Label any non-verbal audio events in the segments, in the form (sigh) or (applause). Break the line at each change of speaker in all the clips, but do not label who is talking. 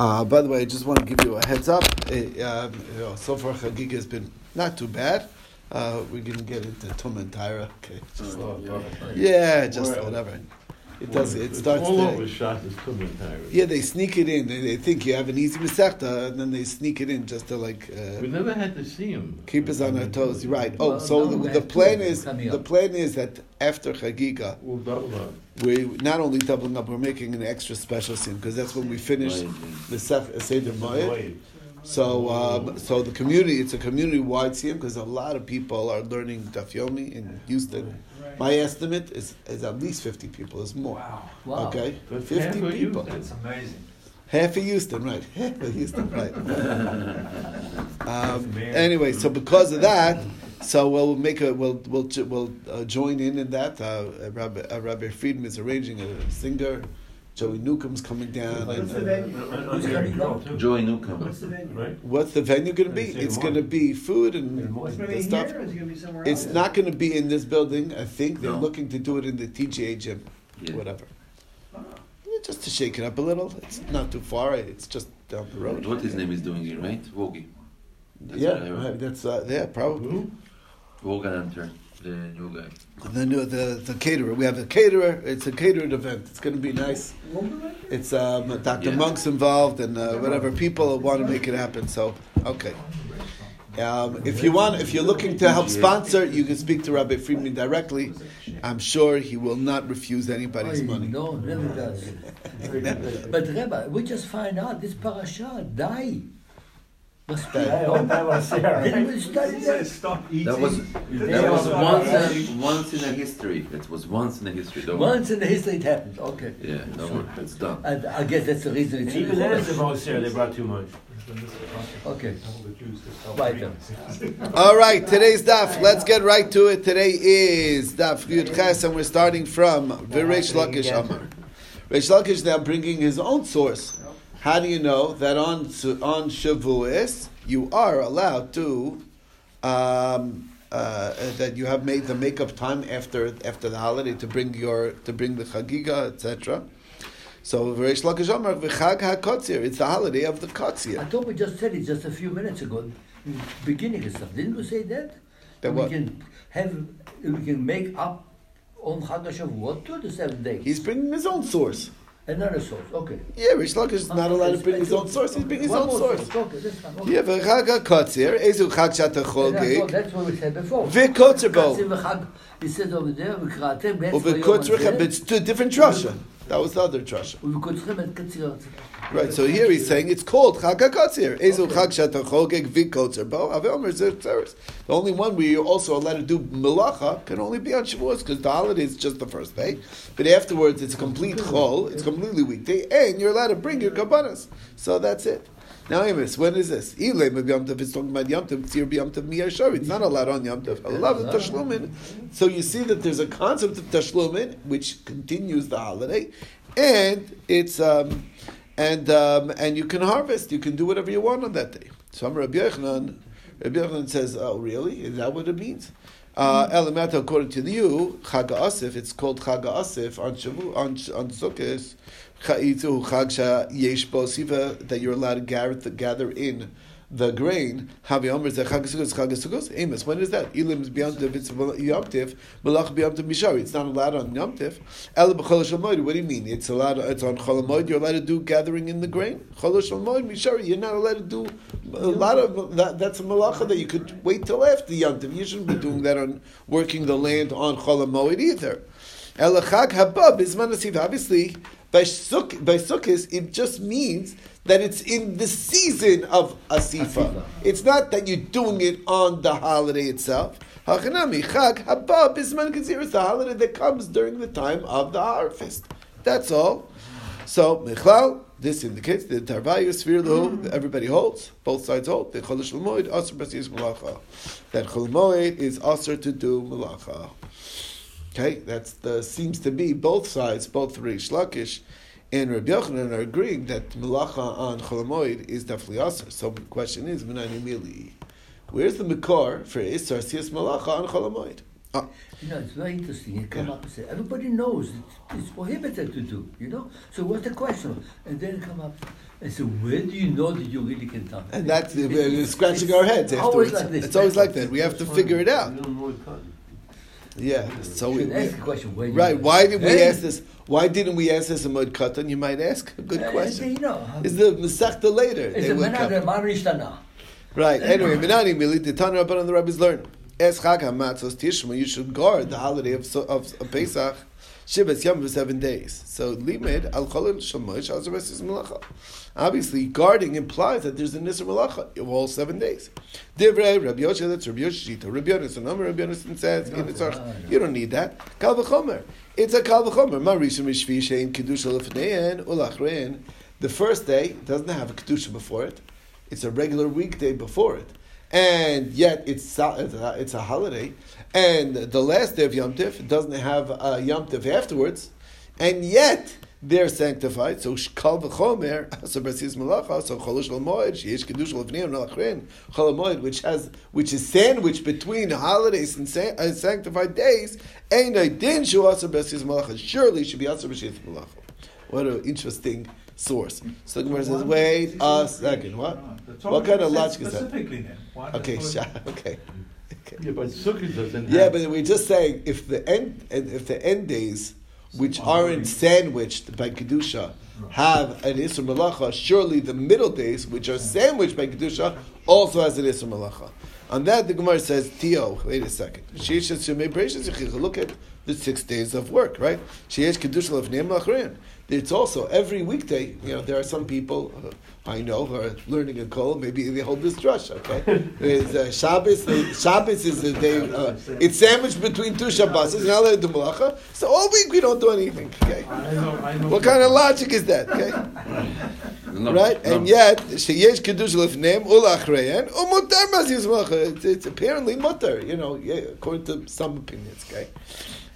Uh, by the way, I just want to give you a heads up. Uh, um, you know, so far, Chagiga has been not too bad. Uh, going to get into Tumah and Tahara. Okay. Just, yeah, just whatever. It does. It starts.
All
there.
over shot is commentary.
Yeah, they sneak it in. They, they think you have an easy masechta, and then they sneak it in just to like uh,
We never had to see him.
keep us on our toes. You're right. Oh,
Well,
so
no,
the, the plan is the plan is that after Chagiga,
We'll double up.
we not only doubling up, we're making an extra special scene because that's when we finish the Sef- Seder Moed. So, um, so the community, it's a community-wide scene because a lot of people are learning Daf Yomi in Houston. My estimate is, is at least 50 people, is more.
Wow. wow.
Okay?
But
50
half
people.
Houston.
That's amazing.
Half of Houston, right. (laughs) Half of Houston, right. (laughs) um, anyway, so because of that, so we'll make a, we'll, we'll, we'll uh, join in in that. Uh, Rabbi, uh, Rabbi Friedman is arranging a singer. Joey Newcomb's coming down.
What's
And,
the
uh,
venue?
Who's coming?
Joey Newcomb.
What's the venue?
Right?
what's the venue going to be? It's going to be food and
It's gonna
the
be
stuff.
here, or is it gonna be somewhere else?
It's not going to be in this building. I think they're
No.
looking to do it in the TGA gym,
Yeah.
whatever. Yeah, Just to shake it up a little. It's not too far. It's just down the road.
What his name is doing here, right? Vogi. That's
yeah,
what I heard.
right, that's uh, yeah, probably.
Who?
Vogan Hunter, the new guy.
The new the the caterer. We have a caterer. It's a catered event. It's going to be nice. It's um, Dr.
Yeah.
Monk's involved and uh, whatever people want to make it happen. So okay. Um, if you want, if you're looking to help sponsor, you can speak to Rabbi Friedman directly. I'm sure he will not refuse anybody's money.
No, never (laughs) does. but Rebbe, we just find out this parasha, die.
Stop eating.
That was that was once in, once in a history. That was once in a history. Don't.
Once in the history it happened. Okay.
Yeah, don't worry. It's done.
And I guess that's the reason it's
And even then, it's about there, they brought too much.
Okay. Right.
All right, today's daf. Let's get right to it. Today is daf Yud Ches, and we're starting from V'Reish Lakish Amar. Reish Lakish now bringing his own source. How do you know that on on Shavuos you are allowed to um, uh, that you have made the makeup time after after the holiday to bring your to bring the chagiga etc. So V'Reish Lakish Amar v'Chag HaKotzir. It's the holiday of the
I
Kotzir.
thought we just said it just a few minutes ago, beginning and stuff. Didn't we say that?
That
we can have, we can make up on Chag HaShavuot to the seven days.
He's bringing his own source.
Another source. Okay.
Yeah, Reish Lakish is not allowed to bring his own source. He's bringing his
One
own source.
Okay, fine. Okay.
Yeah, v'chag ha'kotzir, ezu chag shat
And I thought
ha'chogig,
That's what we said before.
v'kotzer bo,
Katzir v'chag, It says over there, v'kratem, that's for Yom
it's two different drasha. That was the other drasha.
V'kotzrim et katzir.
Right, so here he's saying it's called chag ezu chag shat ha'chogig, v'kotzer bo, aveomer The only one where you're also allowed to do melacha can only be on Shavuos, because the holiday is just the first day. But afterwards, it's a complete chol, it's completely weekday, and you're allowed to bring your kabbanas. So that's it. Now, Amos, when is this? Ilay maybe Yom Tov is talking about Yom Tov. Tzir Yom Tov Miyashar. It's not allowed on Yom Tov. Allowed in Tashlumin. So you see that there's a concept of Tashlumin which continues the holiday, and it's um, and um, and you can harvest. You can do whatever you want on that day. So I'm Rabbi Yochanan. Rabbi Yochanan says, "Oh, really? Is that what it means?" Uh, Elamata, according to you, Chag Asif, it's called Chag Asif on Shavu, on on Sukkot. That you're allowed to gather, gather in the grain. When is that? Is. It's not allowed on Yom Tov. Ela. What do you mean? It's allowed. It's on Chol Hamoed. You're allowed to do gathering in the grain. Mishari. You're not allowed to do a lot of that. That's a malacha that you could wait till after Yom Tov. You shouldn't be doing that on working the land on Chol Hamoed either. Ela Chag Haba Bizman Obviously. By, suk, by Sukkot, it just means that it's in the season of Asifa.
Asifa.
It's not that you're doing it on the holiday itself. Hachanami, Chag, Haba, Bisman Kazir is the holiday that comes during the time of the harvest. That's all. So, Michlal, this indicates hmm. that Tarvayu, Svirlu, everybody holds, both sides hold, the Cholish Lamoid, Asr Basis Malacha. That Cholamoid is Asr to do Malacha. Okay, that's the seems to be both sides, both Reish Lakish and Rabbi Yochanan are agreeing that Malacha on Cholamoid is definitely Asr. So the question is, Minani Mili, where's the Mikor for Isar Siyas Malacha on Cholamoid? Ah,
You know, it's very interesting. You come up and say, everybody knows it's, it's prohibited to do, you know? So what's the question? And then come up, And say, where do you know that you really can tell?
And that's
It-
we're
it's-
scratching our heads
always
afterwards.
like this.
It's always like that. We have to figure it out.
You know, more cotton.
Yeah. So we,
ask the question,
right. Why did we ask this? Why didn't we ask this in Moed Katan? You might ask. A good question.
You know, um,
Is the Masechta later?
it's
They
a
would
man
come.
of Marishtana.
Right. Anyway, Minani Mili, the Tana Rabban and the rabbis learn. Es Chag HaMatzos Tishma, you should guard the holiday of, of, of Pesach, Shibbetz Yom for seven days. So Limed Al Cholil Shemosh Al is Melacha. Obviously, guarding implies that there's a Nisr Melacha of all seven days. Divrei Rabbi Yoshe, that's Rabbi Yoshe Shita. Rabbi Yonason, Omer Rabbi Yonason says, in its you don't need that. Kal v'chomer. It's a kal v'chomer. Ma rishon mishvi shein kedusha lefnein ulachrein. The first day doesn't have a kedusha before it. It's a regular weekday before it, and yet it's it's a, holiday. And the last day of Yom Tif doesn't have a Yom Tif afterwards, and yet they're sanctified. So kal v'chomer (laughs) so b'sis malacha so cholosh moed sheish kedusha lefnein ulachrein chol which has which is sandwiched between holidays and, san- and sanctified days. Ain't a din shu asar b'sis malacha. Surely should be asar b'sis malacha. What an interesting source. So the Gemara says, wait a second. What? What kind of logic is that?
Specifically then. Why
Okay,
does
sha- okay. okay.
Yeah, but Sukkot doesn't
Yeah, but we're just saying if the end and if the end days, which aren't sandwiched by kedusha, have an isur malacha, surely the middle days, which are sandwiched by kedusha, also has an isur malacha. On that, the Gemara says, Tio, wait a second. Sheish Shemei Bereishis Yechicha. Look at the six days of work, right? Sheish kedusha lefneim lachrein. It's also every weekday. You know, there are some people uh, I know who are learning a kol. Maybe they hold this drush. Okay, (laughs) There's, uh, Shabbos. The, Shabbos is the day. Uh, it's sandwiched between two Shabbos. It's not allowed malacha. So all week we don't do anything. Okay,
I know, I know.
what kind of logic is that? Okay, (laughs) right?
no.
And yet sheyesh kedusha lefneim ulachrein umutar mazis malacha. It's, it's apparently mutter. You know, yeah, according to some opinions. Okay,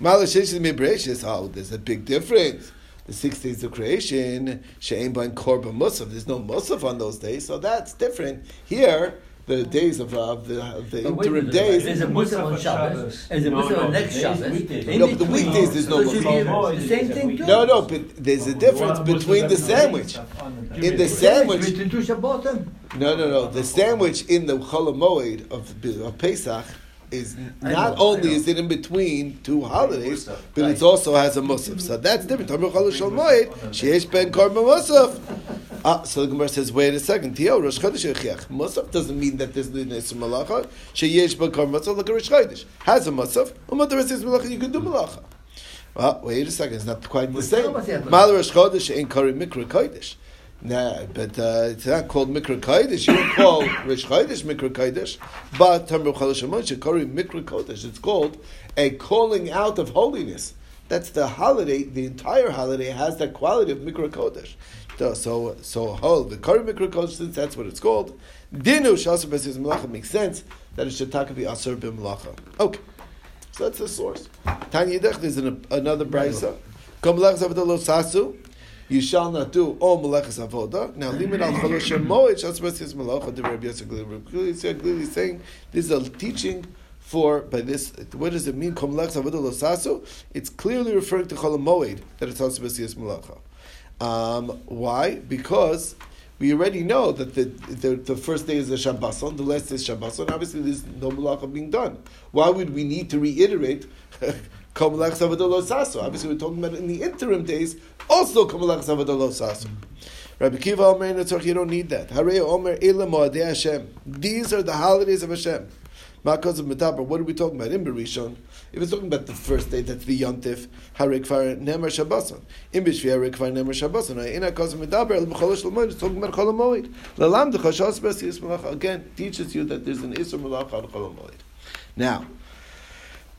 malashish mibreshis. Oh, there's a big difference the six days of creation, she'ain ban korban musaf. There's no musaf on those days, so that's different. Here, the days of, uh, of the, of the
But a
interim days.
There's a Muslim on Shabbos, there's a
No, no,
on next Shabbos.
No, but the weekdays there's no
so it should be
Muslim.
The same thing too.
No, no, but there's a difference between the sandwich. In the sandwich,
Between two Shabbotim.
no, no, no. The sandwich in the Chol Moed of, of Pesach is not
know,
only is it in between two holidays, but it also has a musaf. So that's different. Tamar Chol Shal Moed, Sheish Ben Korban Musaf. Ah, so the Gemara says, wait a second. Tio Rosh Chodesh Yechiach. Musaf doesn't mean that there's the Nesur Malacha. Sheyesh Korban Musaf like a Rosh Chodesh has a musaf. Umatar is Malacha. You can do Malacha. Well, wait a second. It's not quite the same.
wrong with that?
Mal Rosh Chodesh ain't Kari Mikra Kodesh. Nah, but uh, it's not called Mikra Kodesh. You would call Rosh Chodesh Mikra Kodesh, but Tamar Chalash Hamon Kari Mikra Kodesh. It's called a calling out of holiness. That's the holiday. The entire holiday has that quality of Mikra Kodesh. So, so, the Kari Mikra Kodesh. Since that's what it's called, Dinu Shasar B'Sis Malacha makes sense that it should talk be Asar B'Malacha. Okay, so that's the source. Tanya Yidach, there's an, another brisa. Kom Melechas Avodah Lo Sasu. You shall not do all Melechas Avodah. Now, limit al Cholosh Moed Shas B'Sis Malacha. The Rabbi Yosef clearly saying this is a teaching for by this. What does it mean? It's clearly referring to Chol Moed that it's also B'Sis Malacha. Um, why? Because we already know that the, the, the first day is the Shabboson, the last day is Shabboson. Obviously, there's no malacha being done. Why would we need to reiterate (laughs) Kol Malach Savadol Lo Saso? Obviously, we're talking about in the interim days, also Kol Malach Savadol Lo Saso. Rabbi Akiva Omer the you don't need that. Harei Omer Ela Moadei Hashem. These are the holidays of Hashem. Makos of Metabar. What are we talking about in Berishon? If it's talking about the first day, that's the Yontif. Harei Kfar Nemer Shabboson. In Bishvi Harei Kfar Nemer Shabboson. In Akos of Metabar El B'cholosh L'moed. It's talking about Chol Moed. Lalam D'chashos B'Si Yis Malacha. Again, teaches you that there's an Isra Malacha on. Now,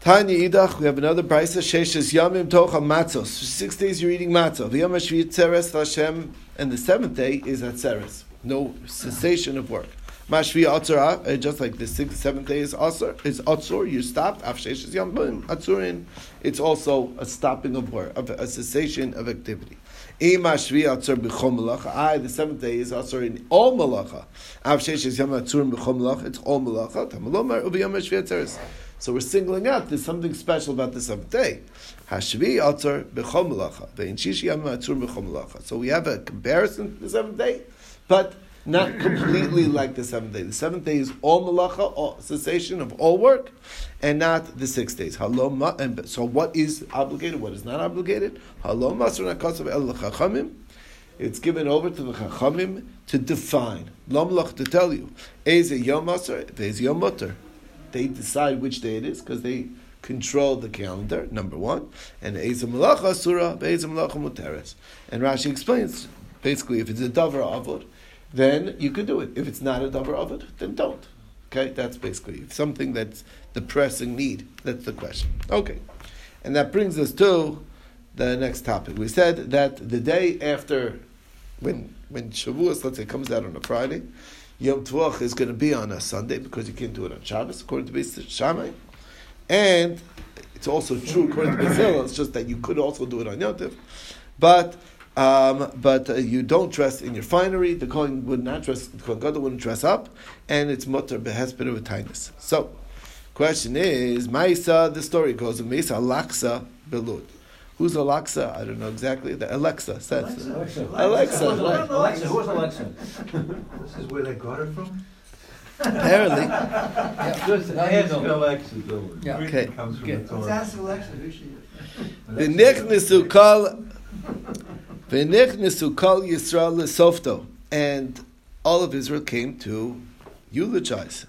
Tanya Idach, we have another brisa. Sheshes Yamim Tocha Matzos. Six days you're eating matzah. V'yom Hashvi Tzeres Hashem, and the seventh day is Atzeres. No cessation of work. Mashvi Atzara, uh, just like the sixth, seventh day is Atzor, is Atzor. You stopped. Af Sheshes Yamim Atzurin. It's also a stopping of work, of a cessation of activity. Imashvi. I, the seventh day is Atzor in all malacha. Av Sheshes Yamim Atzurin b'chom malacha. It's all malacha. Tamalomar Uv'yom Hashvi Atzeres. So we're singling out there's something special about the seventh day. Hashvi atzar b'chom malacha. So we have a comparison to the seventh day, but not completely like the seventh day. The seventh day is all malacha, all cessation of all work, and not the six days. Halom, and so what is obligated? What is not obligated? Halom masr nakasav el chachamim. It's given over to the chachamim to define. Lomlach to tell you, a yom masr, is yom mutter. They decide which day it is because they control the calendar. Number one, and a malacha surah, a malacha muteres. And Rashi explains basically if it's a davar avod then you could do it. If it's not a davar of it, then don't. Okay, that's basically something that's the pressing need. That's the question. Okay, and that brings us to the next topic. We said that the day after, when when Shavuos, let's say, comes out on a Friday, Yom Tov is going to be on a Sunday because you can't do it on Shabbos according to Beis Shammai, and it's also true according to Beis It's just that you could also do it on Yom Tov, but um, but uh, you don't dress in your finery. The Kohen would not dress. The Kohen Gadol wouldn't dress up, and it's mutter behesped of tightness. So, question is, Maisa. The story goes, Maisa Alaksa Belud. Who's Alexa? I don't know exactly. The Alexa says.
Alexa.
Alexa,
Alexa.
right.
Alexa. Who's Alexa?
This is where they got it from?
Apparently.
Yeah.
Just ask. Alexa,
Yeah.
Okay.
Comes from
Okay.
the
Let's ask Alexa who she is.
The V'nichnesu kol v'nichnesu kol Yisrael lesofto, and all of Israel came to eulogize.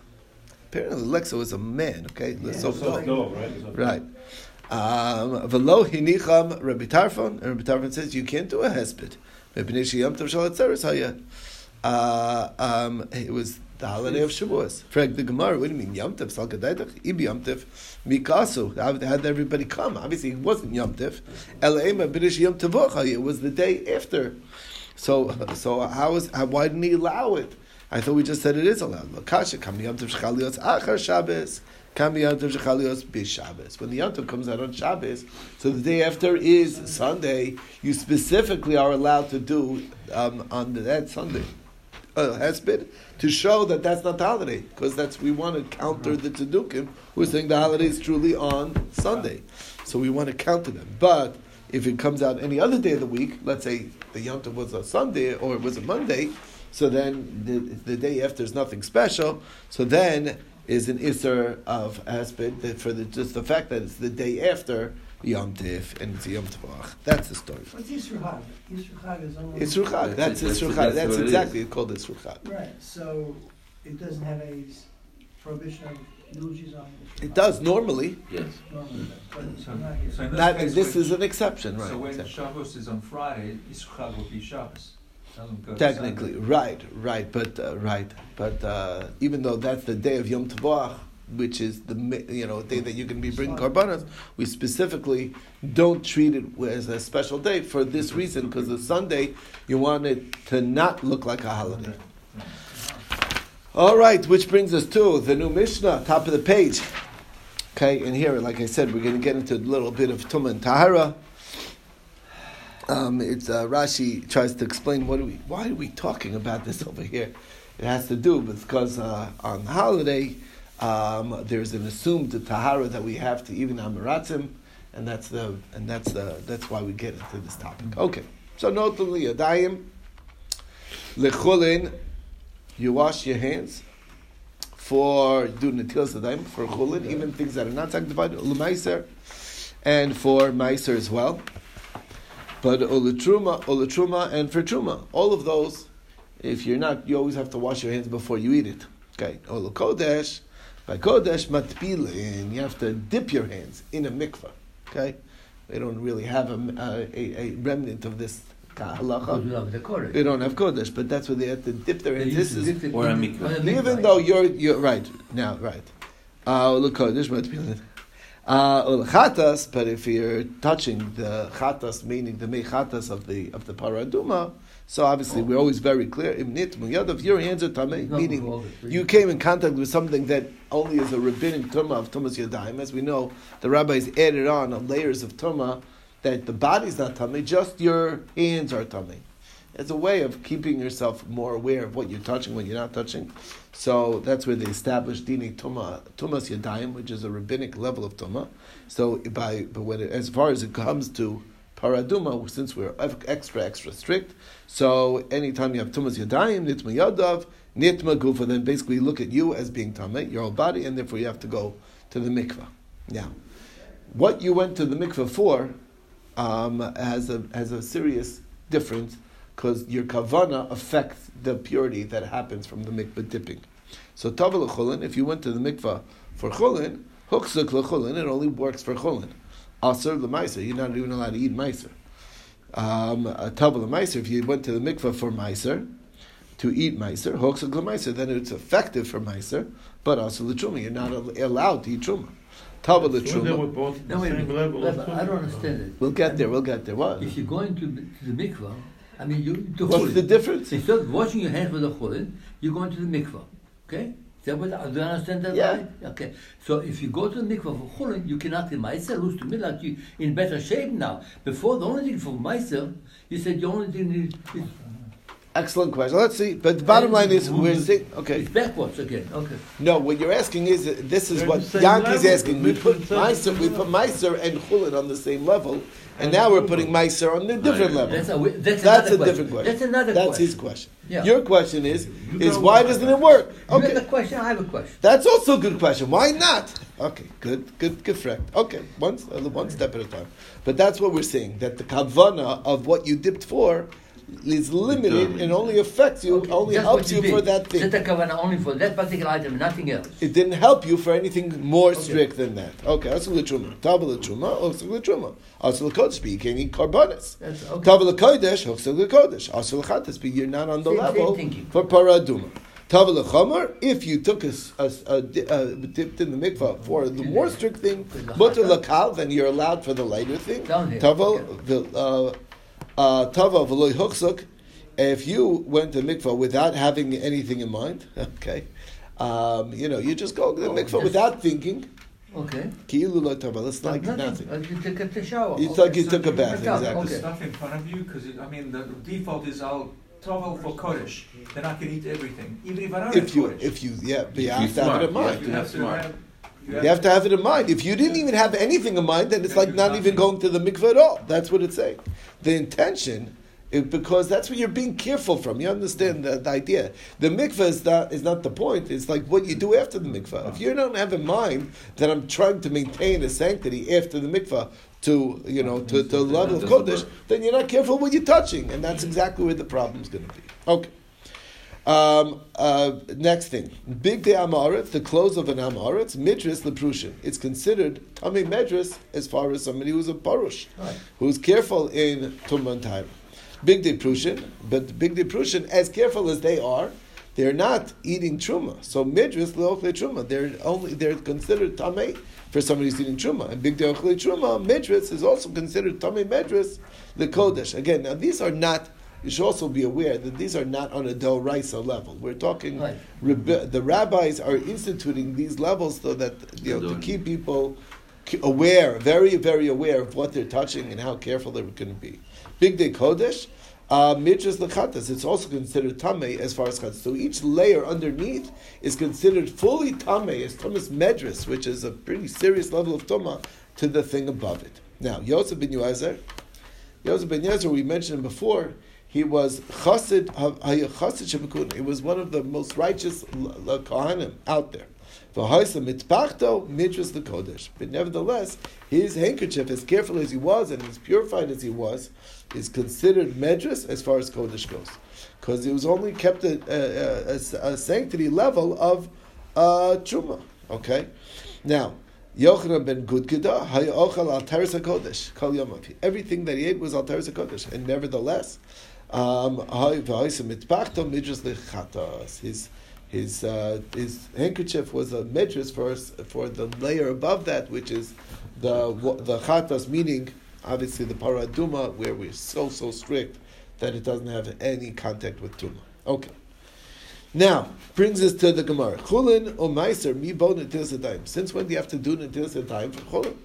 Apparently, Alexa was a man. Okay, lesofto.
No, right?
Right. Um, V'lo hinicham Rabbi Tarfon, and Rabbi Tarfon says you can't do a hesped. Mepnei sheyom tov shel atzeres hayah. Uh, um, It was the holiday of Shavuos. Frag the Gemara, what do you mean Yom Tov? Sal Kedaitach? Ibi Yom. Mikasu. How had everybody come? Obviously, it wasn't Yom Tov. B'nish Tov It was the day after. So, so how is how, why didn't he allow it? I thought we just said it is allowed. Lakasha kam Yom Tov Shechalios Achar Shabbos. Kam Yom B'Shabbos. When the Yom comes out on Shabbos, so the day after is Sunday. You specifically are allowed to do um, on that Sunday uh, hesped to show that that's not the holiday because that's we want to counter the tzedukkim who are saying the holiday is truly on Sunday, so we want to counter them. But if it comes out any other day of the week, let's say the Yom Tov was a Sunday or it was a Monday, so then the, the day after is nothing special. So then is an isser of hesped for the, just the fact that it's the day after Yom Tiv and it's Yom Tovach. That's the story.
What's Yisru Chag? Yisru Chag is only.
It's Ruchag. That's
That's-
it's
that's-
Ruchag.
that's
That's
what it
exactly it's called it's Ruchag.
Right, so it doesn't have a s- prohibition of eulogies on it?
It does normally.
Yes.
Normally, but
So-
not
so in this
Not,
case,
this
when-
is an exception, right?
So when
exactly.
Shabbos is on Friday, Yisrochag will be Shabbos. Go
Technically, right, right, but uh, right, but uh, even though that's the day of Yom Tovach, which is the you know day that you can be bringing karbanos, we specifically don't treat it as a special day for this reason because the Sunday you want it to not look like a holiday. All right, which brings us to the new Mishnah, top of the page. Okay, and here, like I said, we're going to get into a little bit of Tumah and Tahara. Um, it's uh, Rashi tries to explain what are we, why are we talking about this over here? It has to do because uh, on the holiday um, there's an assumed tahara that we have to even amaratzim, and that's the and that's the that's why we get into this topic. Okay, so note the liyadayim lechulin, you wash your hands for do netilas adayim for chulin, even things that are not sanctified ulemaiser, and for meiser as well. But olatruma, olatruma, and for truma, all of those, if you're not, you always have to wash your hands before you eat it. Okay, olakodesh, by kodesh matpilin, you have to dip your hands in a mikvah. Okay, they don't really have a, a, a remnant of this
Because
halacha.
we love the Kodesh.
They don't have kodesh, but that's where they have to dip their hands. This is
Or a
in-
mikveh.
even though you're you're right now, right. Uh, olakodesh matpilin. Uh, but if you're touching the chatas, meaning the mechatas of the of the paraduma, so obviously we're always very clear. Imnit muyadav, your hands are tamei,
Not
meaning you came in contact with something that only is a rabbinic tumah of tumas yadayim. As we know, the rabbis added on layers of tumah that the body's not tummy, just your hands are tummy. It's a way of keeping yourself more aware of what you're touching, what you're not touching. So that's where they established dini tuma, tumas yadayim, which is a rabbinic level of tuma. So by but when it, as far as it comes to paraduma, since we're extra extra strict, so anytime you have tumas yadayim, nitma yadav, nitma gufa, then basically look at you as being tameh, your whole body, and therefore you have to go to the mikvah. Now, what you went to the mikvah for um, has a has a serious difference because your kavana affects the purity that happens from the mikvah dipping. So tavel chulin, if you went to the mikvah for chulin, huksuk lechulin, it only works for chulin. Aser lemaiser, you're not even allowed to eat meiser. Um, a tavel meiser, if you went to the mikvah for meiser, to eat meiser, huksuk lemaiser, then it's effective for meiser, but also truma, you're not allowed to eat truma. Tavel
So they
truma.
No, wait,
same level.
Rabbi,
of
I don't understand it.
We'll get there. We'll get there. What?
If you're going to the, to the mikvah, I mean, you to
What's
chulin.
the difference?
Instead of washing your hands with the chulin, you go into the mikvah. Okay? Is that what, do you understand that
Yeah.
right? Okay. So if you go to the mikvah for chulin, you cannot eat meiser, lose to milat, you in better shape now. Before, the only thing for meiser, you said the only thing is
Excellent question. Let's see. But the bottom line is, we're saying, okay.
it's backwards again. Okay.
No, what you're asking is uh, this is
They're
what Yankee's asking. We put Meiser, we put Meiser and Chulin on the same level, and now we're putting Meiser on a different level.
That's a, that's,
That's
another
a different question.
That's another question.
That's
question.
his question.
Yeah.
Your question is, is why doesn't it work? Okay.
You have a question, I have a question.
that's also a good question. Why not? Okay, good, good, good, Friend. Okay, one, uh, one step at a time. But that's what we're saying that the kavana of what you dipped for is limited and only affects you, only
That's
helps
what
you for that thing.
Set the kavanah only for that particular item, nothing else.
It didn't help you for anything more strict than that. Okay, asul l'truma, tavel l'truma, asul l'truma, asul l'kodesh, but you can't eat karbonis.
That's okay.
Tavel l'kodesh, asul l'kodesh, asul l'chatas, but you're not on the
Same- same
level
thinking.
for paraduma. Tavel l'chomer, if you took a, s- a s- a di- uh, dipped in the mikvah for the more strict thing, mutter l'kal, then you're allowed for the lighter thing.
Down here,
Tavel,
okay.
the, uh, tava v'loy huksuk, if you went to mikvah without having anything in mind, (laughs) okay, um, you know, you just go to the
Oh,
mikvah
just-
without thinking.
Okay.
Ki'ilu lo tava, it's like
nothing.
nothing.
Like you took a, take a shower.
It's
okay.
like you took a bath, exactly.
Put
Okay.
stuff in front of you, because I mean, the default is I'll tovel for Kodesh, then I can eat everything, even if I don't
If
have
you,
Kodesh.
if you, yeah, but you
If
have
you're
to have it in
smart,
mind.
you have to smart.
You
have to have it in mind. If you didn't even have anything in mind, then it's like not even going to the mikveh at all. That's what it's saying. The intention is because that's what you're being careful from. You understand the, the idea. The mikveh is not, is not the point. It's like what you do after the mikveh. If you don't have in mind that I'm trying to maintain a sanctity after the mikveh to, you know, to, to the level of kodesh, then you're not careful what you're touching. And that's exactly where the problem's going to be. Okay. Um, uh, next thing, big day amaretz, the clothes of an amaretz, midris leprushin. It's considered tummy medris as far as somebody who's a parush,
Right.
who's careful in tumman time. Big day prushin, but big day prushin, as careful as they are, they're not eating truma. So midris leochle truma, they're only they're considered tummy for somebody who's eating truma. And big day ochle truma, midris is also considered tummy medris the kodesh. Again, now these are not you should also be aware that these are not on a Del Raisa level. We're talking,
Right.
rebe- the rabbis are instituting these levels so that, you know, to keep people aware, very, very aware of what they're touching and how careful they're going to be. Big Day Kodesh, uh, Midras Lechatas, it's also considered Tameh as far as Chatas. So each layer underneath is considered fully Tameh, as Thomas Medras, which is a pretty serious level of Tumah, to the thing above it. Now, Yosef ben Yoezer, Yosef ben Yezer, we mentioned him before, he was chassid, chassid. He was one of the most righteous kohanim out there. But nevertheless, his handkerchief, as careful as he was and as purified as he was, is considered medras as far as kodesh goes, because it was only kept at a, a, a sanctity level of uh, truma. Okay, now. Yochanan ben Gudgida, Hayochal al Teres HaKodesh, Kol. Everything that he ate was al Teres HaKodesh. And nevertheless, um. His his uh, his handkerchief was a midras for for the layer above that, which is the the chatas, meaning obviously the paraduma, where we're so so strict that it doesn't have any contact with tuma. Okay. Now, brings us to the Gemara. Chulin or Meiser, mi bo. Since when do you have to do netilas adayim for Chulin?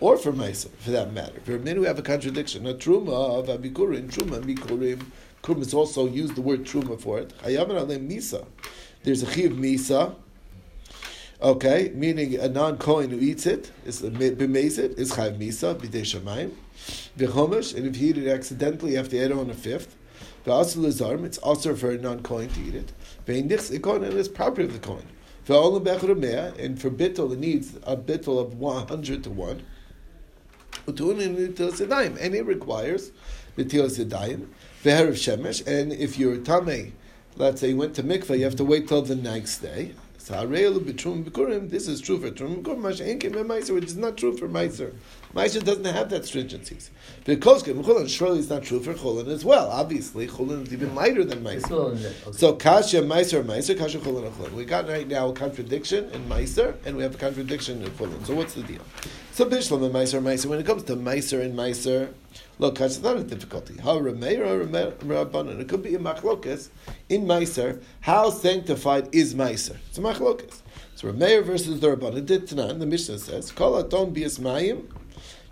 Or for Meiser, for that matter. For minute, we have a contradiction. A truma of Abikurim, truma, mikurim. Kurim is also used the word truma for it. Hayavan alem misa. There's a chi of misa. Okay, meaning a non-Kohen who eats it is b'mezid is chayv misa b'dei shamayim. And if he eat it accidentally, you have to add on a fifth. V'asur l'zarm, it's also for a non-Kohen to eat it. V'indich ikon, and it's property of the Kohen. V'olam bechor mea, and for bittul, it needs a bittul of 100 to 1. And it requires nitilas yadayim. V'herav shemesh, and if you're tamei, let's say you went to mikveh, you have to wait till the next day. So harelu b'trum b'kurim, this is true for trum b'maiser, which is not true for meiser. Meiser doesn't have that stringencies. Surely it's not true for chulin as well. Obviously, chulin is even lighter than meiser.
all in there. Okay.
So kasha meiser meiser kasha chulin and chulin. We got right now a contradiction in meiser, and we have a contradiction in chulin. So what's the deal? So bishlam and meiser meiser. When it comes to meiser and meiser, look, is not a difficulty. It could be a machlokas in meiser. How sanctified is meiser? It's a machlokas. So remeir versus the rabbanon. Ditnan. The Mishnah says, "Kol atom bias mayim."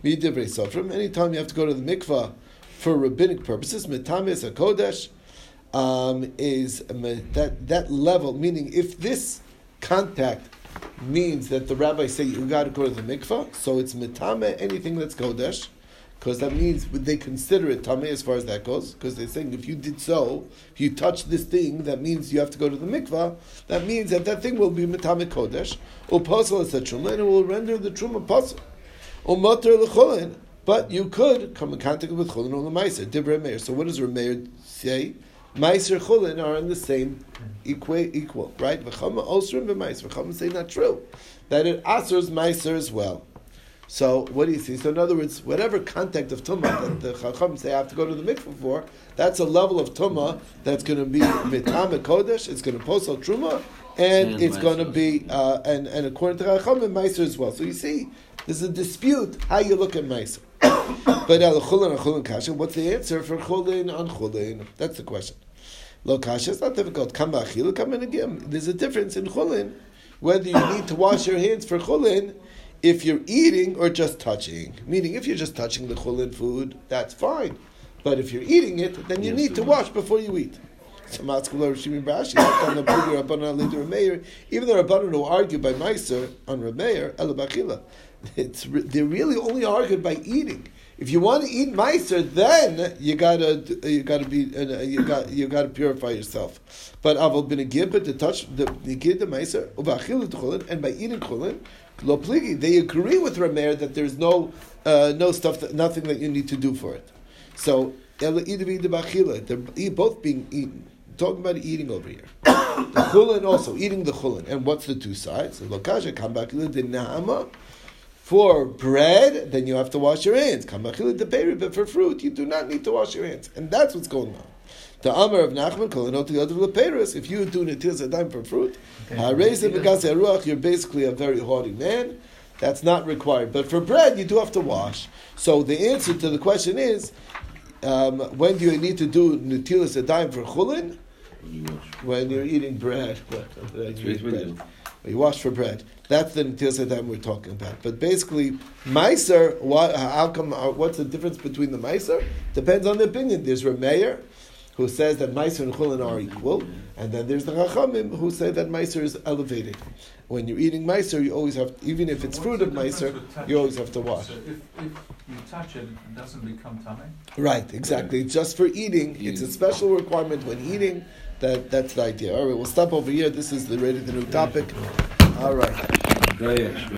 Midivrei Sofrim. Anytime you have to go to the mikvah for rabbinic purposes, mitamis a kodesh um, is that that level. Meaning, if this contact means that the rabbis say you got to go to the mikvah, so it's mitame anything that's kodesh, because that means they consider it tame as far as that goes. Because they're saying if you did so, if you touch this thing, that means you have to go to the mikvah. That means that that thing will be mitame kodesh. Uposel is a truma, and it will render the truma posel. Umoter l'cholin, but you could come in contact with cholin or. Divrei meir. So what does Rameir say? Meiser cholin are in the same equa, equal, right? V'chama osrim v'maiser. V'chama say not true. That it asers meiser as well. So what do you see? So in other words, whatever contact of tumah that the chacham say I have to go to the mikvah for, that's a level of tumah that's going to be mitame kodesh. It's going to posel truma, and
And
it's going to be uh, and and according to chacham and meiser as well. So you see, there's a dispute how you look at meiser. (coughs) but al chulin chulin kasha, what's the answer for chulin on chulin? That's the question. Lo kasha, it's not difficult. Come ba'achil, come in again. There's a difference in chulin whether you need to wash your hands for chulin if you're eating or just touching. Meaning, if you're just touching the chulin food, that's fine. But if you're eating it, then you
Yes,
need to wash before you eat. So Matzkulah Rishimi Brashi, Hakan Abudi Rabbanan Lidu Rameir, even the Rabbanan who argue by Meiser on Rameir, Elabachila, it's re- they really only argued by eating. If you want to eat Meiser, then you gotta you gotta be uh, you got you gotta purify yourself. But Aval bin Gibba to touch the the Meiser Ubachila and by eating Chulin, Lo Pligi, they agree with Rameir that there's no uh, no stuff that, nothing that you need to do for it. So they're both being eaten. Talking about eating over here. (coughs) the chulin also eating the chulin, and what's the two sides? Lokasha kambachila de nahama. For bread, then you have to wash your hands. Kambachila de but for fruit, you do not need to wash your hands, and that's what's going on. The Amar of Nachman, Kolanot the other Leperis, if you do Natil Zadayim for fruit, Harezim Begas Ruach, you're basically a very haughty man. That's not required. But for bread, you do have to wash. So the answer to the question is, um, when do you need to do Natilas Adayim for Chulin?
You wash.
When you're eating bread. (laughs) What? When you
Straight
eat bread.
you.
Wash for bread. That's the Natilas Adayim we're talking about. But basically, Meiser, what, how come, uh, what's the difference between the Meiser? Depends on the opinion. There's Rameir, who says that Meiser and Chulin are equal, and then there's the Chachamim, who say that Meiser is elevated. When you're eating Meiser, you always have, even if it's fruit of
difference
Meiser, you always have to wash.
So if, if you touch it, it doesn't become tummy.
Right, exactly. It's just for eating. It's a special requirement when eating. That that's the idea. All right, we'll stop over here. This is the ready the new topic. All right.
Dry ash.